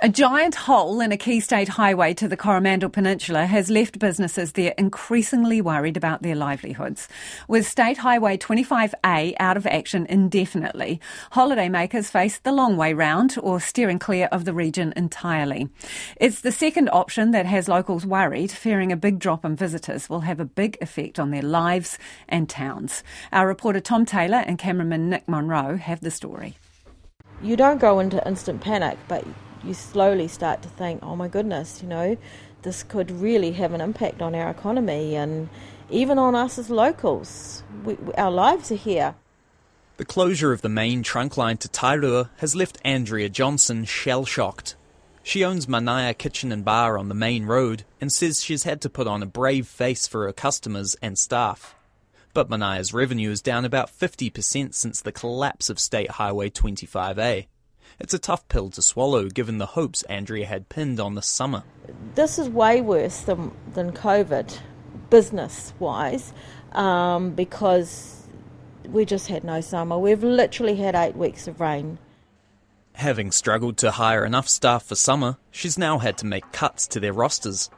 A giant hole in a key state highway to the Coromandel Peninsula has left businesses there increasingly worried about their livelihoods. With State Highway 25A out of action indefinitely, holidaymakers face the long way round or steering clear of the region entirely. It's the second option that has locals worried, fearing a big drop in visitors will have a big effect on their lives and towns. Our reporter Tom Taylor and cameraman Nick Monroe have the story. You don't go into instant panic, but you slowly start to think, oh my goodness, you know, this could really have an impact on our economy and even on us as locals. We, our lives are here. The closure of the main trunk line to Tairua has left Andrea Johnson shell shocked. She owns Manaia Kitchen and Bar on the main road and says she's had to put on a brave face for her customers and staff. But Manaia's revenue is down about 50% since the collapse of State Highway 25A. It's a tough pill to swallow given the hopes Andrea had pinned on the summer. This is way worse than, than COVID, business wise, um, because we just had no summer. We've literally had eight weeks of rain. Having struggled to hire enough staff for summer, she's now had to make cuts to their rosters.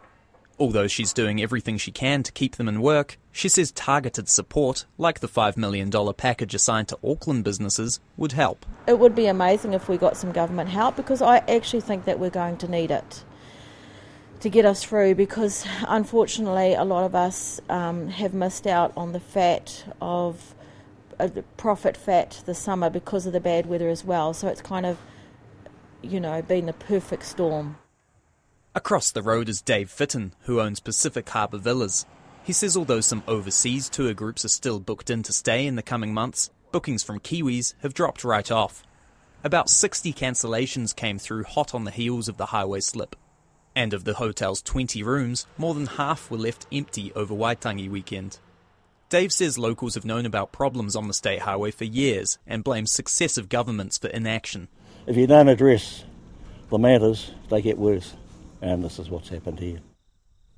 Although she's doing everything she can to keep them in work, she says targeted support, like the $5 million package assigned to Auckland businesses, would help. It would be amazing if we got some government help because I actually think that we're going to need it to get us through because unfortunately a lot of us um, have missed out on the fat of uh, profit fat this summer because of the bad weather as well. So it's kind of, you know, been the perfect storm. Across the road is Dave Fitton, who owns Pacific Harbour Villas. He says although some overseas tour groups are still booked in to stay in the coming months, bookings from Kiwis have dropped right off. About 60 cancellations came through hot on the heels of the highway slip. And of the hotel's 20 rooms, more than half were left empty over Waitangi weekend. Dave says locals have known about problems on the state highway for years and blames successive governments for inaction. If you don't address the matters, they get worse and this is what's happened here.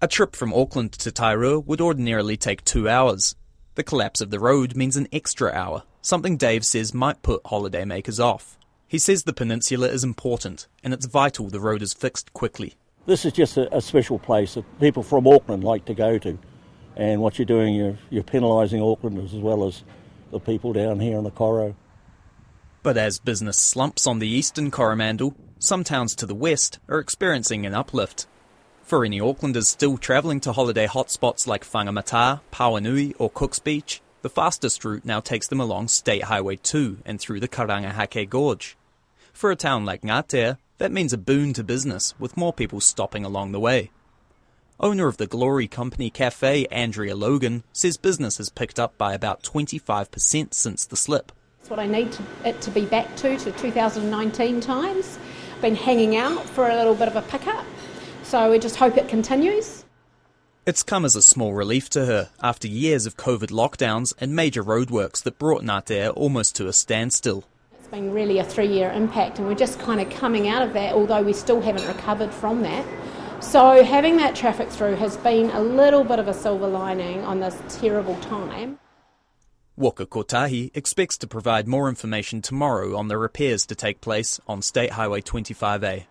A trip from Auckland to Tairua would ordinarily take two hours. The collapse of the road means an extra hour, something Dave says might put holidaymakers off. He says the peninsula is important, and it's vital the road is fixed quickly. This is just a, a special place that people from Auckland like to go to. And what you're doing, you're, you're penalising Aucklanders as well as the people down here in the Coro. But as business slumps on the eastern Coromandel, some towns to the west are experiencing an uplift. For any Aucklanders still travelling to holiday hotspots like Whangamata, Pauanui or Cook's Beach, the fastest route now takes them along State Highway 2 and through the Karangahake Gorge. For a town like Ngatea, that means a boon to business, with more people stopping along the way. Owner of the Glory Company Cafe, Andrea Logan, says business has picked up by about 25% since the slip. It's what I need to, it to be back to, to 2019 times been hanging out for a little bit of a pickup. So we just hope it continues. It's come as a small relief to her after years of COVID lockdowns and major roadworks that brought Ngatea almost to a standstill. It's been really a three year impact, and we're just kind of coming out of that, although we still haven't recovered from that. So, having that traffic through has been a little bit of a silver lining on this terrible time. Waka Kotahi expects to provide more information tomorrow on the repairs to take place on State Highway 25A.